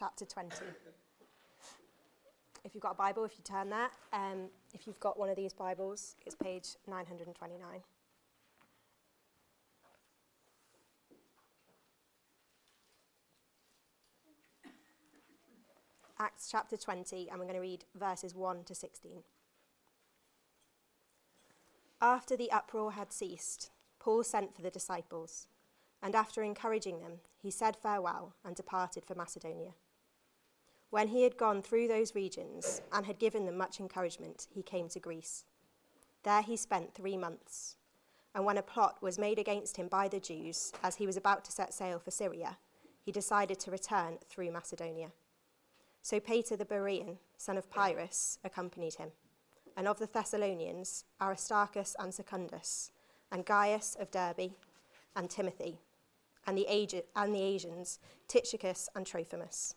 chapter 20. If you've got a Bible, if you turn that, um, if you've got one of these Bibles, it's page 929. Acts chapter 20, and we're going to read verses 1 to 16. After the uproar had ceased, Paul sent for the disciples, and after encouraging them, he said farewell and departed for Macedonia. When he had gone through those regions and had given them much encouragement, he came to Greece. There he spent three months. And when a plot was made against him by the Jews as he was about to set sail for Syria, he decided to return through Macedonia. Sopater the Berean, son of Pyrrhus, accompanied him, and of the Thessalonians, Aristarchus and Secundus, and Gaius of Derbe, and Timothy, and the, and the Asians, Tychicus and Trophimus.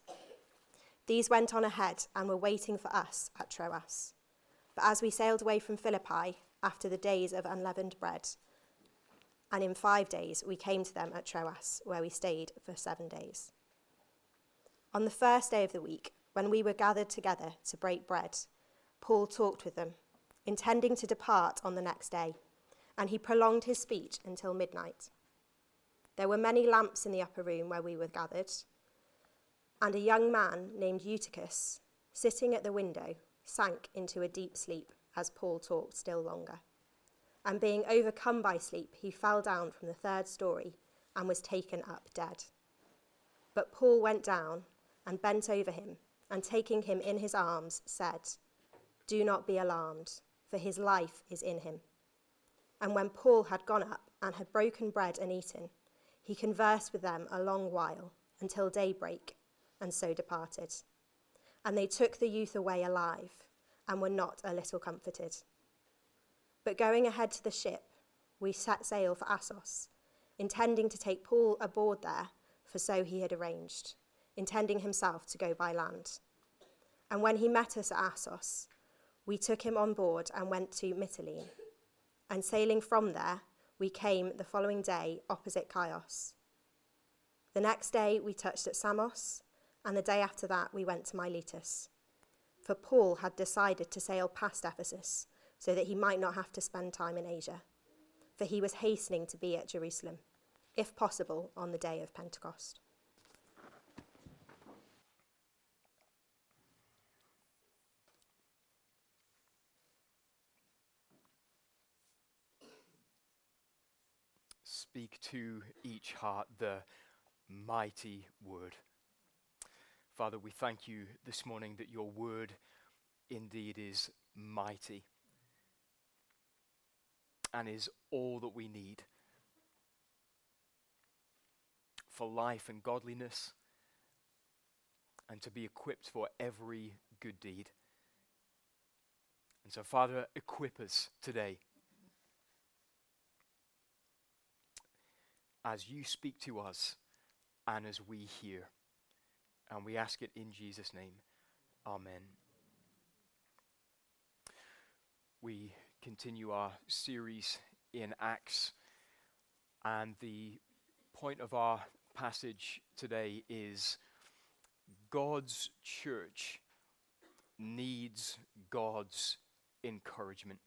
These went on ahead and were waiting for us at Troas. But as we sailed away from Philippi after the days of unleavened bread, and in five days we came to them at Troas, where we stayed for seven days. On the first day of the week, when we were gathered together to break bread, Paul talked with them, intending to depart on the next day, and he prolonged his speech until midnight. There were many lamps in the upper room where we were gathered, and a young man named Eutychus, sitting at the window, sank into a deep sleep as Paul talked still longer. And being overcome by sleep, he fell down from the third story and was taken up dead. But Paul went down and bent over him, and taking him in his arms, said, Do not be alarmed, for his life is in him. And when Paul had gone up and had broken bread and eaten, he conversed with them a long while, until daybreak, and so departed. And they took the youth away alive, and were not a little comforted. But going ahead to the ship, we set sail for Assos, intending to take Paul aboard there, for so he had arranged intending himself to go by land. And when he met us at Assos, we took him on board and went to Mytilene. And sailing from there, we came the following day opposite Chios. The next day we touched at Samos, and the day after that we went to Miletus. For Paul had decided to sail past Ephesus so that he might not have to spend time in Asia, for he was hastening to be at Jerusalem, if possible, on the day of Pentecost. speak to each heart the mighty word. Father, we thank you this morning that your word indeed is mighty and is all that we need for life and godliness and to be equipped for every good deed. And so, Father, equip us today as you speak to us and as we hear. And we ask it in Jesus' name. Amen. We continue our series in Acts, and the point of our passage today is God's church needs God's encouragement.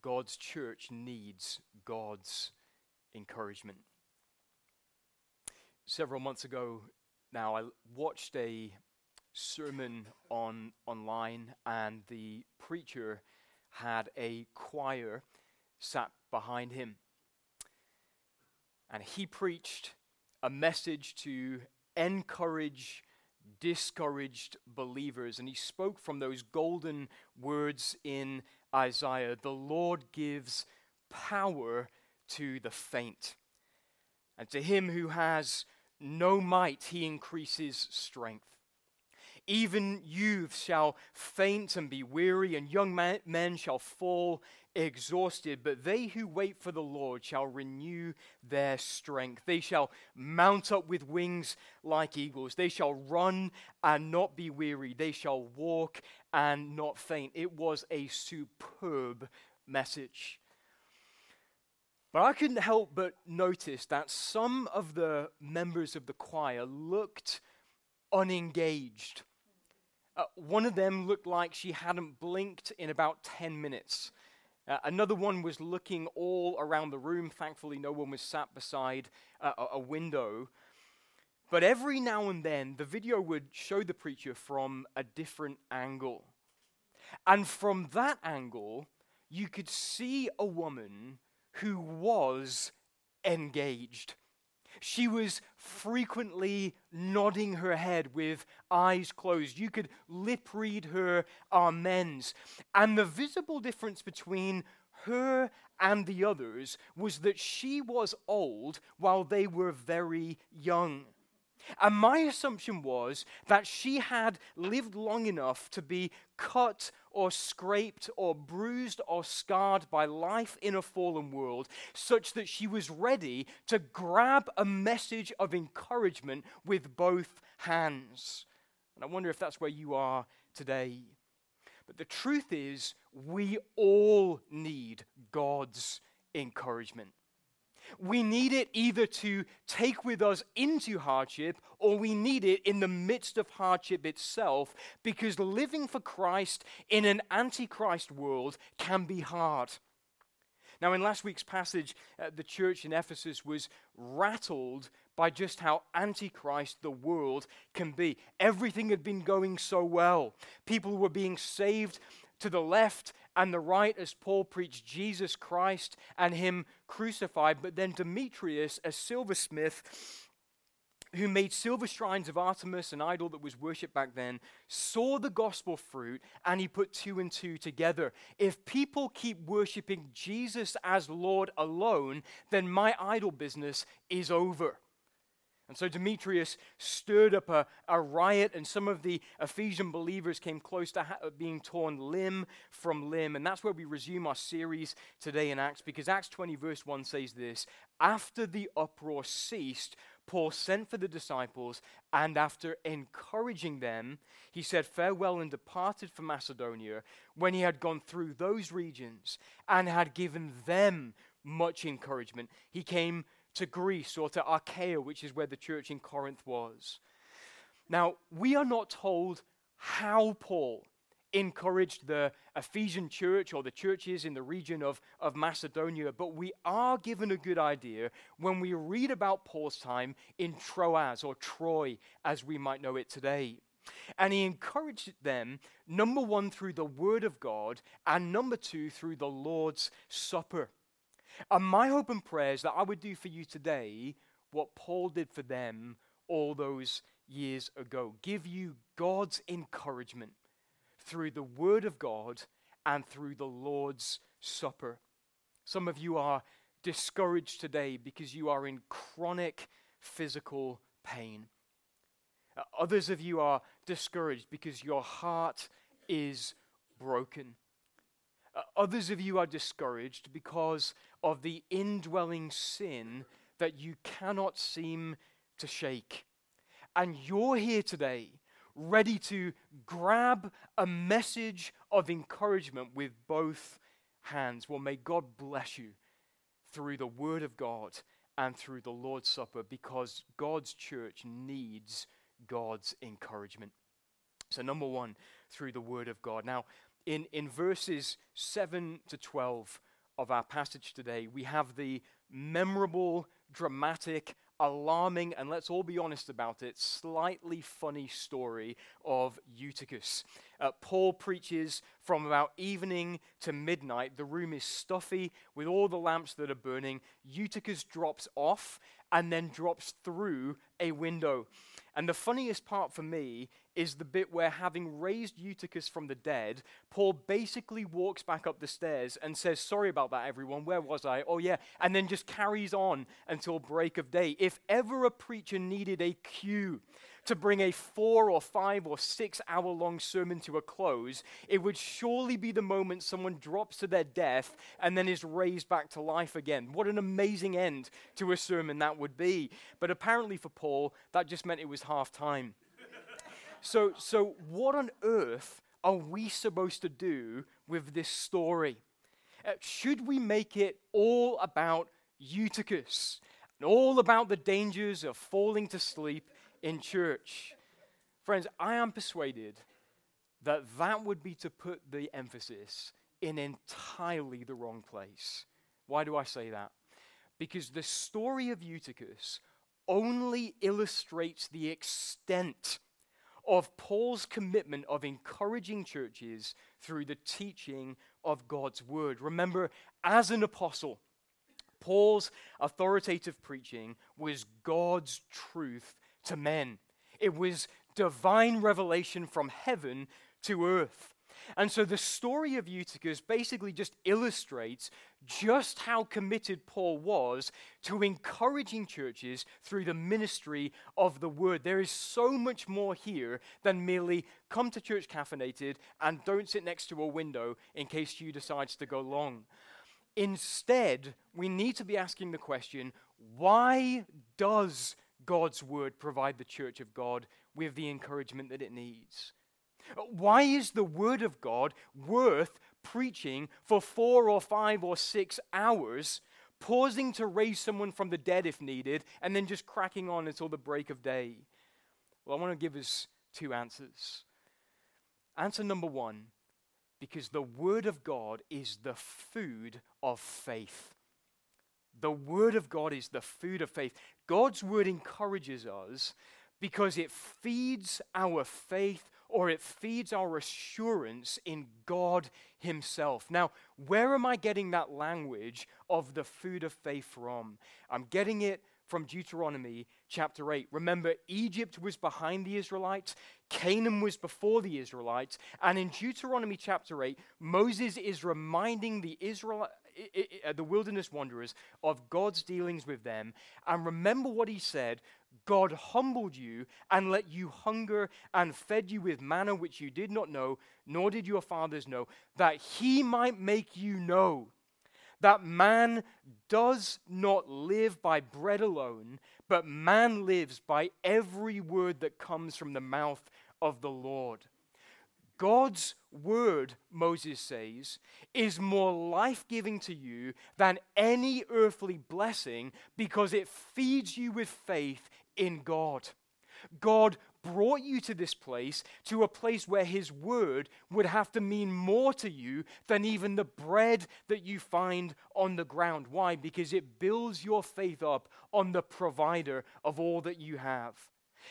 God's church needs God's encouragement. Several months ago now, I watched a sermon on online, and the preacher had a choir sat behind him. And he preached a message to encourage discouraged believers. And he spoke from those golden words in Isaiah The Lord gives power to the faint. And to him who has no might, he increases strength. Even youths shall faint and be weary, and young men shall fall exhausted. But they who wait for the Lord shall renew their strength. They shall mount up with wings like eagles. They shall run and not be weary. They shall walk and not faint. It was a superb message. But I couldn't help but notice that some of the members of the choir looked unengaged. Uh, one of them looked like she hadn't blinked in about 10 minutes. Uh, another one was looking all around the room. Thankfully, no one was sat beside uh, a, a window. But every now and then, the video would show the preacher from a different angle. And from that angle, you could see a woman who was engaged. She was frequently nodding her head with eyes closed. You could lip read her amens. And the visible difference between her and the others was that she was old while they were very young. And my assumption was that she had lived long enough to be cut or scraped or bruised or scarred by life in a fallen world, such that she was ready to grab a message of encouragement with both hands. And I wonder if that's where you are today. But the truth is, we all need God's encouragement. We need it either to take with us into hardship or we need it in the midst of hardship itself because living for Christ in an antichrist world can be hard. Now, in last week's passage, uh, the church in Ephesus was rattled by just how antichrist the world can be. Everything had been going so well. People were being saved to the left and the right as Paul preached Jesus Christ and Him crucified. But then Demetrius, a silversmith, who made silver shrines of Artemis, an idol that was worshipped back then, saw the gospel fruit and he put two and two together. If people keep worshiping Jesus as Lord alone, then my idol business is over. And so Demetrius stirred up a, a riot, and some of the Ephesian believers came close to ha- being torn limb from limb. And that's where we resume our series today in Acts, because Acts 20, verse 1 says this After the uproar ceased, Paul sent for the disciples, and after encouraging them, he said farewell and departed for Macedonia when he had gone through those regions and had given them much encouragement. He came to Greece or to Achaia, which is where the church in Corinth was. Now, we are not told how Paul encouraged the Ephesian church or the churches in the region of, of Macedonia, but we are given a good idea when we read about Paul's time in Troas or Troy, as we might know it today. And he encouraged them, number one, through the Word of God, and number two, through the Lord's Supper. And my hope and prayer is that I would do for you today what Paul did for them all those years ago. Give you God's encouragement through the Word of God and through the Lord's Supper. Some of you are discouraged today because you are in chronic physical pain. Others of you are discouraged because your heart is broken. Uh, others of you are discouraged because of the indwelling sin that you cannot seem to shake. And you're here today ready to grab a message of encouragement with both hands. Well, may God bless you through the Word of God and through the Lord's Supper because God's church needs God's encouragement. So, number one, through the Word of God. Now, in, in verses 7 to 12 of our passage today, we have the memorable, dramatic, alarming, and let's all be honest about it, slightly funny story of Eutychus. Uh, Paul preaches from about evening to midnight. The room is stuffy with all the lamps that are burning. Eutychus drops off and then drops through a window. And the funniest part for me is the bit where, having raised Eutychus from the dead, Paul basically walks back up the stairs and says, Sorry about that, everyone. Where was I? Oh, yeah. And then just carries on until break of day. If ever a preacher needed a cue to bring a four or five or six hour long sermon to a close, it would surely be the moment someone drops to their death and then is raised back to life again. What an amazing end to a sermon that would be. But apparently for Paul, that just meant it was half time. so, so, what on earth are we supposed to do with this story? Uh, should we make it all about Eutychus and all about the dangers of falling to sleep in church. Friends, I am persuaded that that would be to put the emphasis in entirely the wrong place. Why do I say that? Because the story of Eutychus only illustrates the extent of Paul's commitment of encouraging churches through the teaching of God's word. Remember, as an apostle, Paul's authoritative preaching was God's truth to men. It was divine revelation from heaven to earth. And so the story of Eutychus basically just illustrates just how committed Paul was to encouraging churches through the ministry of the word. There is so much more here than merely come to church caffeinated and don't sit next to a window in case you decides to go long. Instead, we need to be asking the question why does God's word provide the church of God with the encouragement that it needs? Why is the Word of God worth preaching for four or five or six hours, pausing to raise someone from the dead if needed, and then just cracking on until the break of day? Well, I want to give us two answers. Answer number one because the Word of God is the food of faith. The Word of God is the food of faith. God's Word encourages us because it feeds our faith or it feeds our assurance in God Himself. Now, where am I getting that language of the food of faith from? I'm getting it from Deuteronomy chapter 8. Remember, Egypt was behind the Israelites, Canaan was before the Israelites, and in Deuteronomy chapter 8, Moses is reminding the Israel, Uh, the wilderness wanderers of God's dealings with them. And remember what he said God humbled you and let you hunger and fed you with manna which you did not know, nor did your fathers know, that he might make you know that man does not live by bread alone, but man lives by every word that comes from the mouth of the Lord. God's word, Moses says, is more life giving to you than any earthly blessing because it feeds you with faith in God. God brought you to this place, to a place where His word would have to mean more to you than even the bread that you find on the ground. Why? Because it builds your faith up on the provider of all that you have.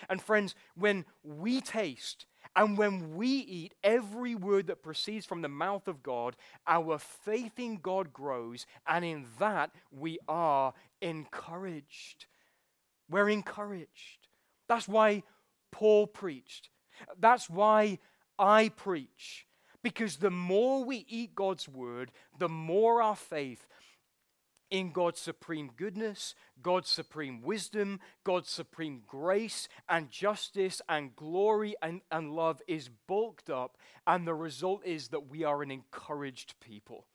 And friends, when we taste and when we eat every word that proceeds from the mouth of God, our faith in God grows, and in that we are encouraged. We're encouraged. That's why Paul preached. That's why I preach. Because the more we eat God's word, the more our faith in God's supreme goodness, God's supreme wisdom, God's supreme grace and justice and glory and, and love is bulked up. And the result is that we are an encouraged people.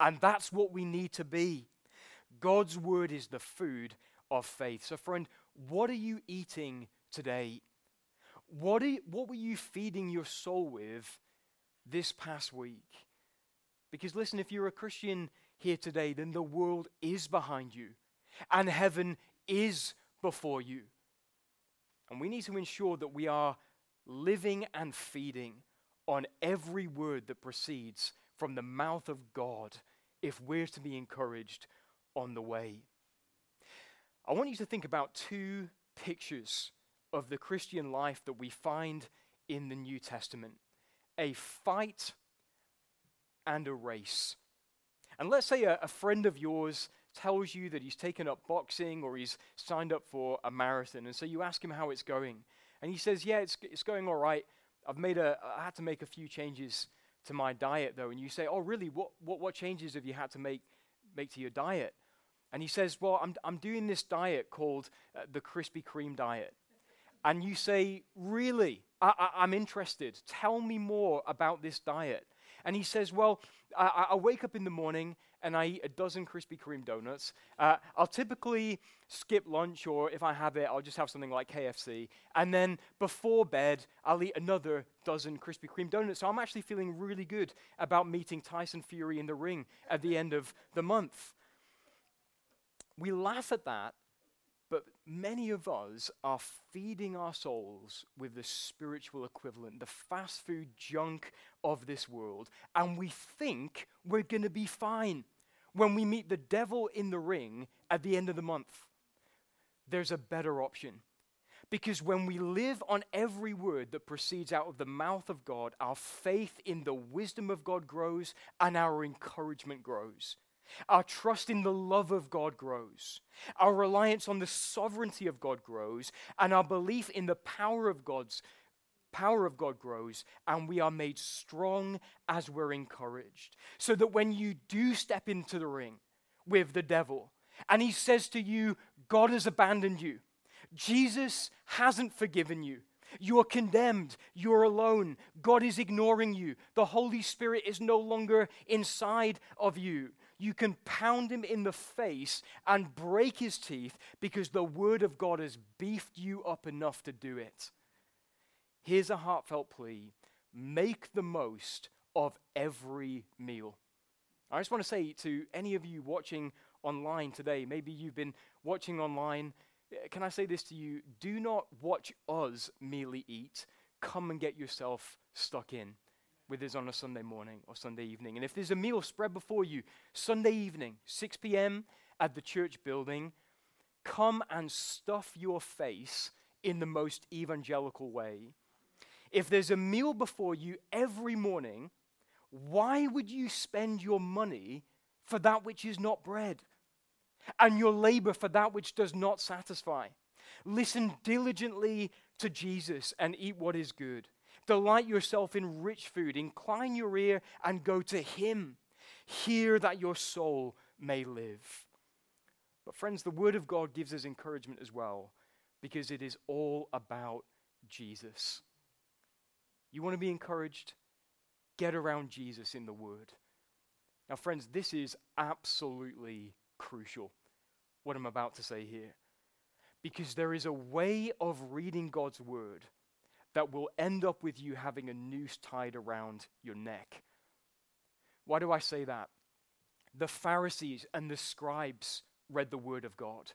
And that's what we need to be. God's word is the food of faith. So, friend, what are you eating today? What, are, what were you feeding your soul with this past week? Because, listen, if you're a Christian here today, then the world is behind you and heaven is before you. And we need to ensure that we are living and feeding on every word that proceeds from the mouth of God if we're to be encouraged on the way. I want you to think about two pictures of the Christian life that we find in the New Testament a fight and a race. And let's say a, a, friend of yours tells you that he's taken up boxing or he's signed up for a marathon, and so you ask him how it's going. And he says, Yeah, it's, it's going all right. I've made a, I had to make a few changes to my diet, though. And you say, Oh, really? What, what, what changes have you had to make, make to your diet? And he says, Well, I'm, I'm doing this diet called uh, the Krispy Kreme diet. And you say, Really? I, am interested. Tell me more about this diet. And he says, Well, I, I, wake up in the morning and I eat a dozen Krispy Kreme donuts. Uh, I'll typically skip lunch, or if I have it, I'll just have something like KFC. And then before bed, I'll eat another dozen Krispy Kreme donuts. So I'm actually feeling really good about meeting Tyson Fury in the ring at the end of the month. We laugh at that, But many of us are feeding our souls with the spiritual equivalent, the fast food junk of this world, and we think we're going to be fine when we meet the devil in the ring at the end of the month. There's a better option. Because when we live on every word that proceeds out of the mouth of God, our faith in the wisdom of God grows and our encouragement grows. Our trust in the love of God grows. Our reliance on the sovereignty of God grows. And our belief in the power of God's power of God grows. And we are made strong as we're encouraged. So that when you do step into the ring with the devil, and he says to you, God has abandoned you, Jesus hasn't forgiven you. You are condemned. You're alone. God is ignoring you. The Holy Spirit is no longer inside of you you can pound him in the face and break his teeth because the Word of God has beefed you up enough to do it. Here's a heartfelt plea make the most of every meal. I just want to say to any of you watching online today, maybe you've been watching online, can I say this to you? Do not watch us merely eat. Come and get yourself stuck in with us on a Sunday morning or Sunday evening. And if there's a meal spread before you, Sunday evening, 6 p.m. at the church building, come and stuff your face in the most evangelical way. If there's a meal before you every morning, why would you spend your money for that which is not bread and your labor for that which does not satisfy? Listen diligently to Jesus and eat what is good. Delight yourself in rich food. Incline your ear and go to Him. Hear that your soul may live. But, friends, the Word of God gives us encouragement as well because it is all about Jesus. You want to be encouraged? Get around Jesus in the Word. Now, friends, this is absolutely crucial, what I'm about to say here. Because there is a way of reading God's Word that will end up with you having a noose tied around your neck. Why do I say that? The Pharisees and the scribes read the Word of God.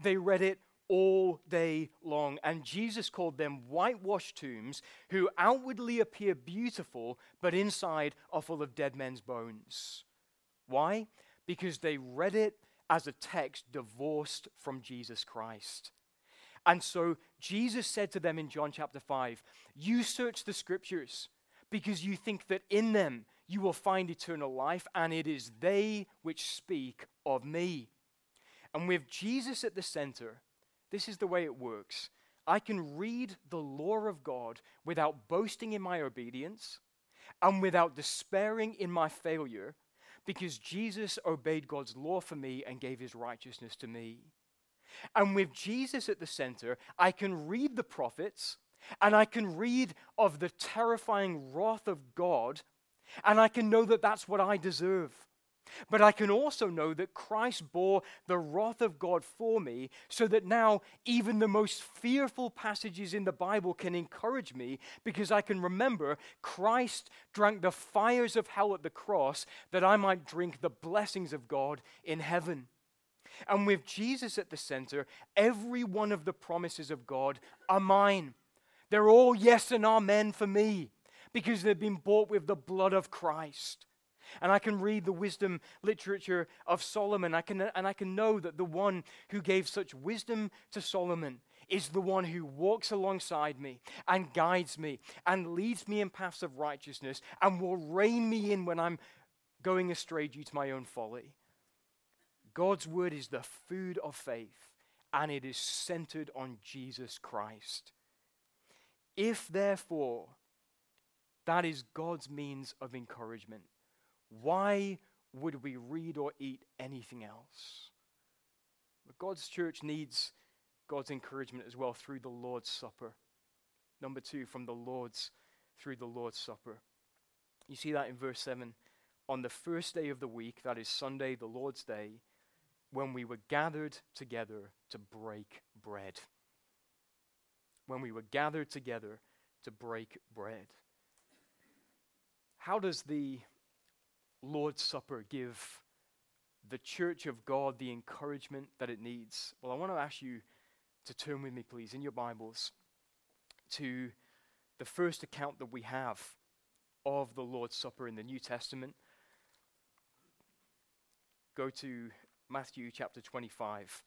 They read it all day long. And Jesus called them whitewashed tombs who outwardly appear beautiful, but inside are full of dead men's bones. Why? Because they read it as a text divorced from Jesus Christ. And so Jesus said to them in John chapter 5, You search the scriptures because you think that in them you will find eternal life, and it is they which speak of me. And with Jesus at the center, this is the way it works. I can read the law of God without boasting in my obedience and without despairing in my failure because Jesus obeyed God's law for me and gave his righteousness to me. And with Jesus at the center, I can read the prophets and I can read of the terrifying wrath of God, and I can know that that's what I deserve. But I can also know that Christ bore the wrath of God for me, so that now even the most fearful passages in the Bible can encourage me because I can remember Christ drank the fires of hell at the cross that I might drink the blessings of God in heaven. And with Jesus at the center, every one of the promises of God are mine. They're all yes and amen for me because they've been bought with the blood of Christ. And I can read the wisdom literature of Solomon. I can, and I can know that the one who gave such wisdom to Solomon is the one who walks alongside me and guides me and leads me in paths of righteousness and will rein me in when I'm going astray due to my own folly. God's word is the food of faith, and it is centered on Jesus Christ. If, therefore, that is God's means of encouragement, why would we read or eat anything else? But God's church needs God's encouragement as well through the Lord's Supper. Number two, from the Lord's through the Lord's Supper. You see that in verse 7. On the first day of the week, that is Sunday, the Lord's day, when we were gathered together to break bread. When we were gathered together to break bread. How does the Lord's Supper give the church of God the encouragement that it needs? Well, I want to ask you to turn with me, please, in your Bibles to the first account that we have of the Lord's Supper in the New Testament. Go to Matthew chapter 25.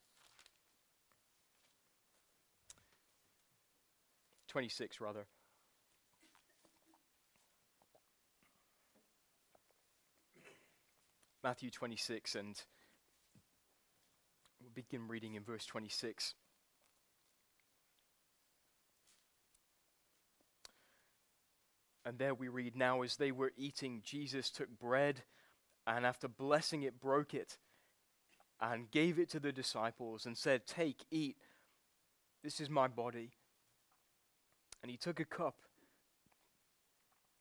26, rather. Matthew 26, and we'll begin reading in verse 26. And there we read now, as they were eating, Jesus took bread and after blessing it, broke it and gave it to the disciples and said, Take, eat, this is my body. And he took a cup,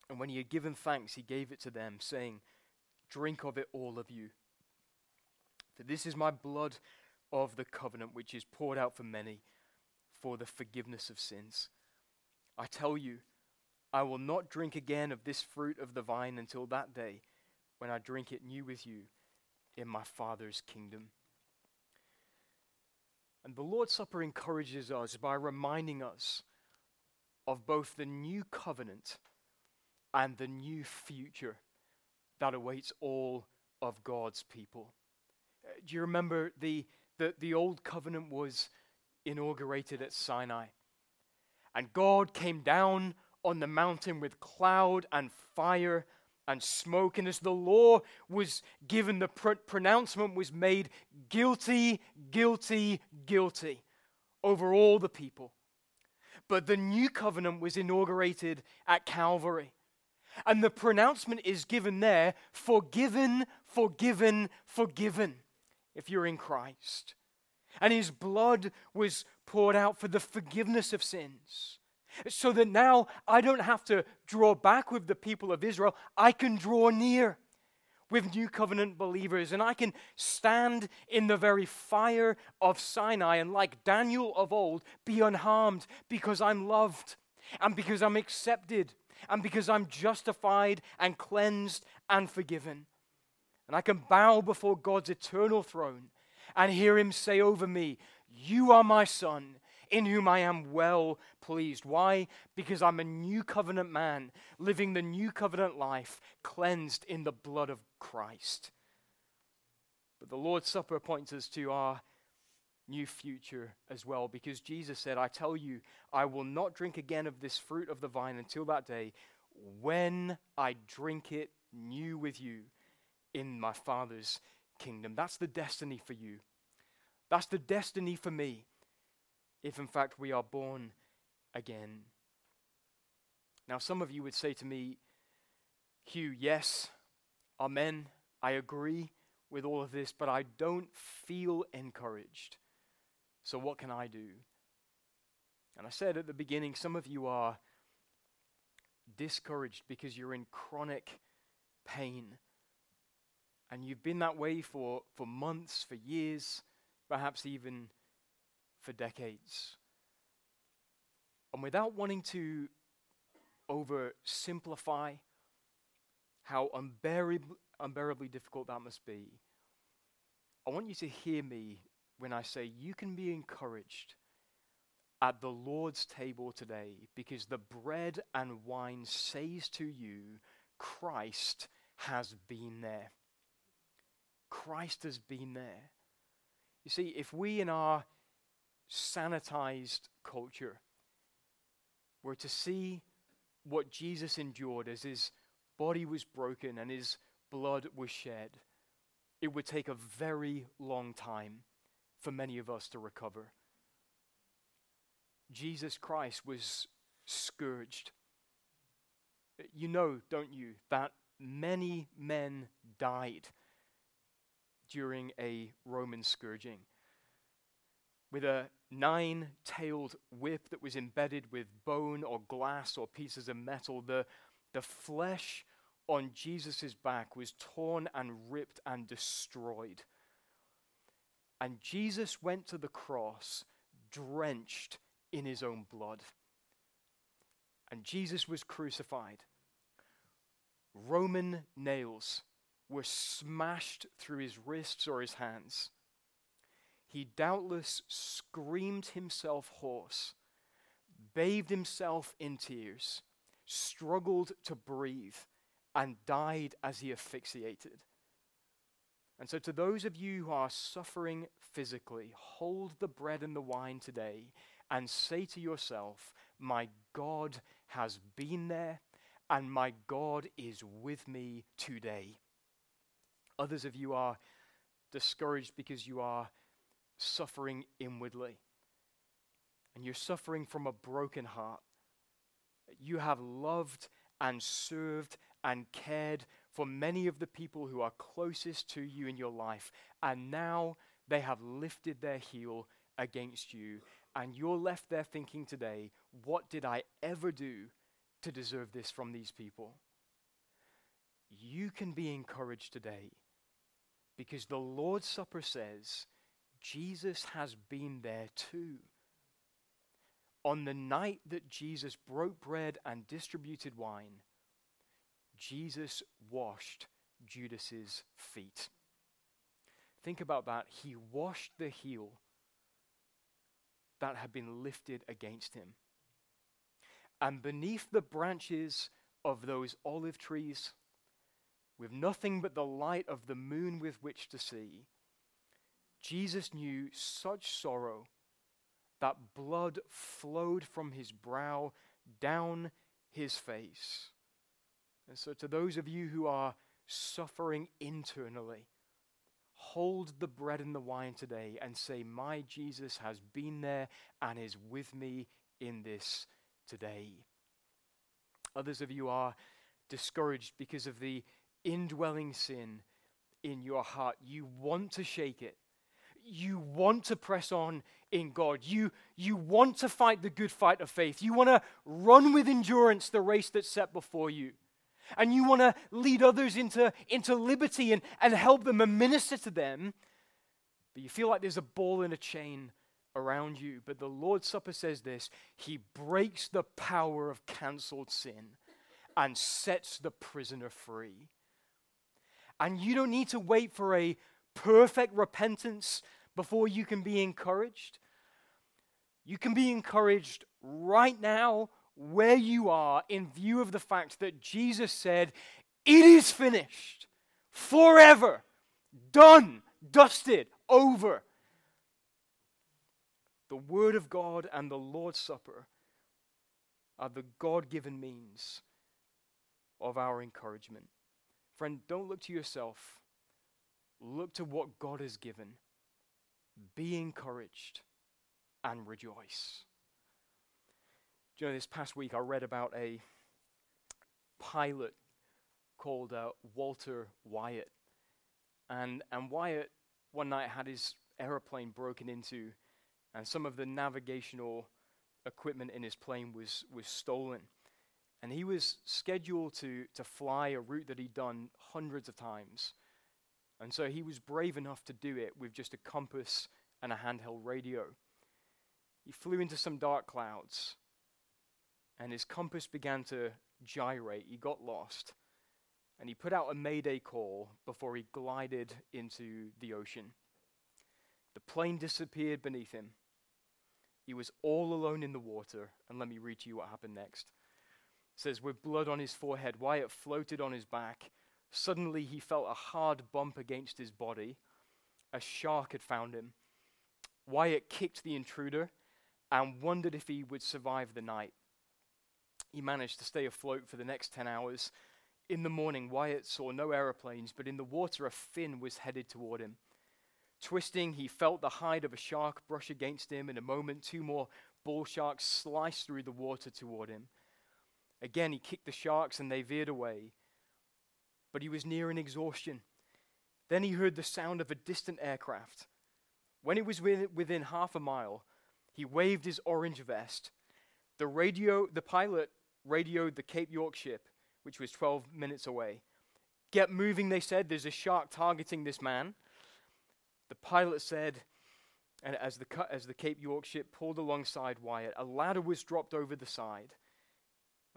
and when he had given thanks, he gave it to them, saying, Drink of it, all of you. For this is my blood of the covenant, which is poured out for many for the forgiveness of sins. I tell you, I will not drink again of this fruit of the vine until that day when I drink it new with you in my Father's kingdom. And the Lord's Supper encourages us by reminding us of both the new covenant and the new future that awaits all of God's people. Uh, do you remember the, the, the old covenant was inaugurated at Sinai? And God came down on the mountain with cloud and fire and smoke. And as the law was given, the pr- pronouncement was made guilty, guilty, guilty over all the people. But the new covenant was inaugurated at Calvary. And the pronouncement is given there forgiven, forgiven, forgiven, if you're in Christ. And his blood was poured out for the forgiveness of sins so that now I don't have to draw back with the people of Israel. I can draw near with new covenant believers, and I can stand in the very fire of Sinai and, like Daniel of old, be unharmed because I'm loved and because I'm accepted and because I'm justified and cleansed and forgiven. And I can bow before God's eternal throne and hear Him say over me, You are my son in whom I am well pleased. Why? Because I'm a new covenant man, living the new covenant life, cleansed in the blood of Christ. But the Lord's Supper points us to our new future as well, because Jesus said, I tell you, I will not drink again of this fruit of the vine until that day when I drink it new with you in my Father's kingdom. That's the destiny for you. That's the destiny for me if in fact we are born again. Now, some of you would say to me, Hugh, yes, amen, I agree with all of this, but I don't feel encouraged. So, what can I do? And I said at the beginning, some of you are discouraged because you're in chronic pain. And you've been that way for, for months, for years, perhaps even for decades. And without wanting to oversimplify how unbearably, unbearably difficult that must be, I want you to hear me when I say you can be encouraged at the Lord's table today because the bread and wine says to you, Christ has been there. Christ has been there. You see, if we in our sanitized culture were to see what Jesus endured as his body was broken and his blood was shed, it would take a very long time for many of us to recover. Jesus Christ was scourged. You know, don't you, that many men died during a Roman scourging with a nine tailed whip that was embedded with bone or glass or pieces of metal. The, the flesh on Jesus' back was torn and ripped and destroyed. And Jesus went to the cross drenched in his own blood. And Jesus was crucified. Roman nails were smashed through his wrists or his hands. He doubtless screamed himself hoarse, bathed himself in tears, struggled to breathe, and died as he asphyxiated. And so, to those of you who are suffering physically, hold the bread and the wine today and say to yourself, My God has been there, and my God is with me today. Others of you are discouraged because you are suffering inwardly, and you're suffering from a broken heart. You have loved and served and cared for many of the people who are closest to you in your life, and now they have lifted their heel against you, and you're left there thinking today, what did I ever do to deserve this from these people? You can be encouraged today because the Lord's Supper says Jesus has been there too. On the night that Jesus broke bread and distributed wine, Jesus washed Judas's feet. Think about that. He washed the heel that had been lifted against him. And beneath the branches of those olive trees, with nothing but the light of the moon with which to see, Jesus knew such sorrow that blood flowed from his brow down his face. And so, to those of you who are suffering internally, hold the bread and the wine today and say, My Jesus has been there and is with me in this today. Others of you are discouraged because of the indwelling sin in your heart. You want to shake it. You want to press on in God. You, you want to fight the good fight of faith. You want to run with endurance the race that's set before you and you want to lead others into, into liberty and, and help them and minister to them, but you feel like there's a ball in a chain around you. But the Lord's Supper says this He breaks the power of canceled sin and sets the prisoner free. And you don't need to wait for a perfect repentance before you can be encouraged. You can be encouraged right now where you are in view of the fact that Jesus said, It is finished, forever, done, dusted, over. The Word of God and the Lord's Supper are the God given means of our encouragement. Friend, don't look to yourself, look to what God has given. Be encouraged and rejoice. Do you know, this past week I read about a pilot called uh, Walter Wyatt. And, and Wyatt one night had his aeroplane broken into, and some of the navigational equipment in his plane was, was stolen. And he was scheduled to, to fly a route that he'd done hundreds of times. And so he was brave enough to do it with just a compass and a handheld radio. He flew into some dark clouds and his compass began to gyrate. He got lost. And he put out a mayday call before he glided into the ocean. The plane disappeared beneath him. He was all alone in the water. And let me read to you what happened next. It says, With blood on his forehead, Wyatt floated on his back. Suddenly he felt a hard bump against his body. A shark had found him. Wyatt kicked the intruder and wondered if he would survive the night. He managed to stay afloat for the next 10 hours. In the morning, Wyatt saw no aeroplanes, but in the water, a fin was headed toward him. Twisting, he felt the hide of a shark brush against him. In a moment, two more bull sharks sliced through the water toward him. Again, he kicked the sharks and they veered away. But he was nearing exhaustion. Then he heard the sound of a distant aircraft. When it was within half a mile, he waved his orange vest. The radio, the pilot radioed the Cape York ship, which was 12 minutes away. Get moving, they said. There's a shark targeting this man. The pilot said, and as the, as the Cape York ship pulled alongside Wyatt, a ladder was dropped over the side.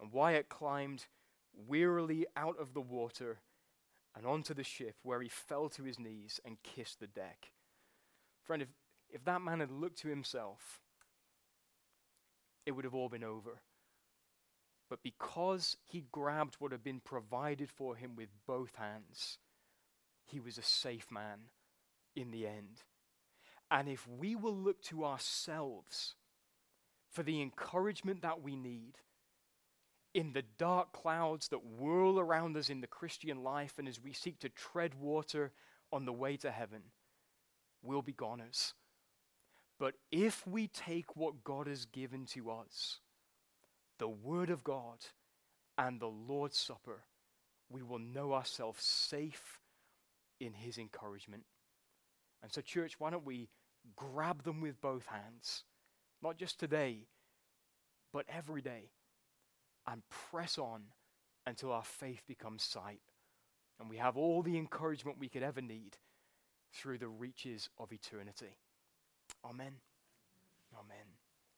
And Wyatt climbed wearily out of the water and onto the ship where he fell to his knees and kissed the deck. Friend, if, if that man had looked to himself, it would have all been over. But because he grabbed what had been provided for him with both hands, he was a safe man in the end. And if we will look to ourselves for the encouragement that we need in the dark clouds that whirl around us in the Christian life, and as we seek to tread water on the way to heaven, we'll be goners. But if we take what God has given to us, the Word of God and the Lord's Supper, we will know ourselves safe in His encouragement. And so, church, why don't we grab them with both hands, not just today, but every day, and press on until our faith becomes sight and we have all the encouragement we could ever need through the reaches of eternity. Amen. Amen.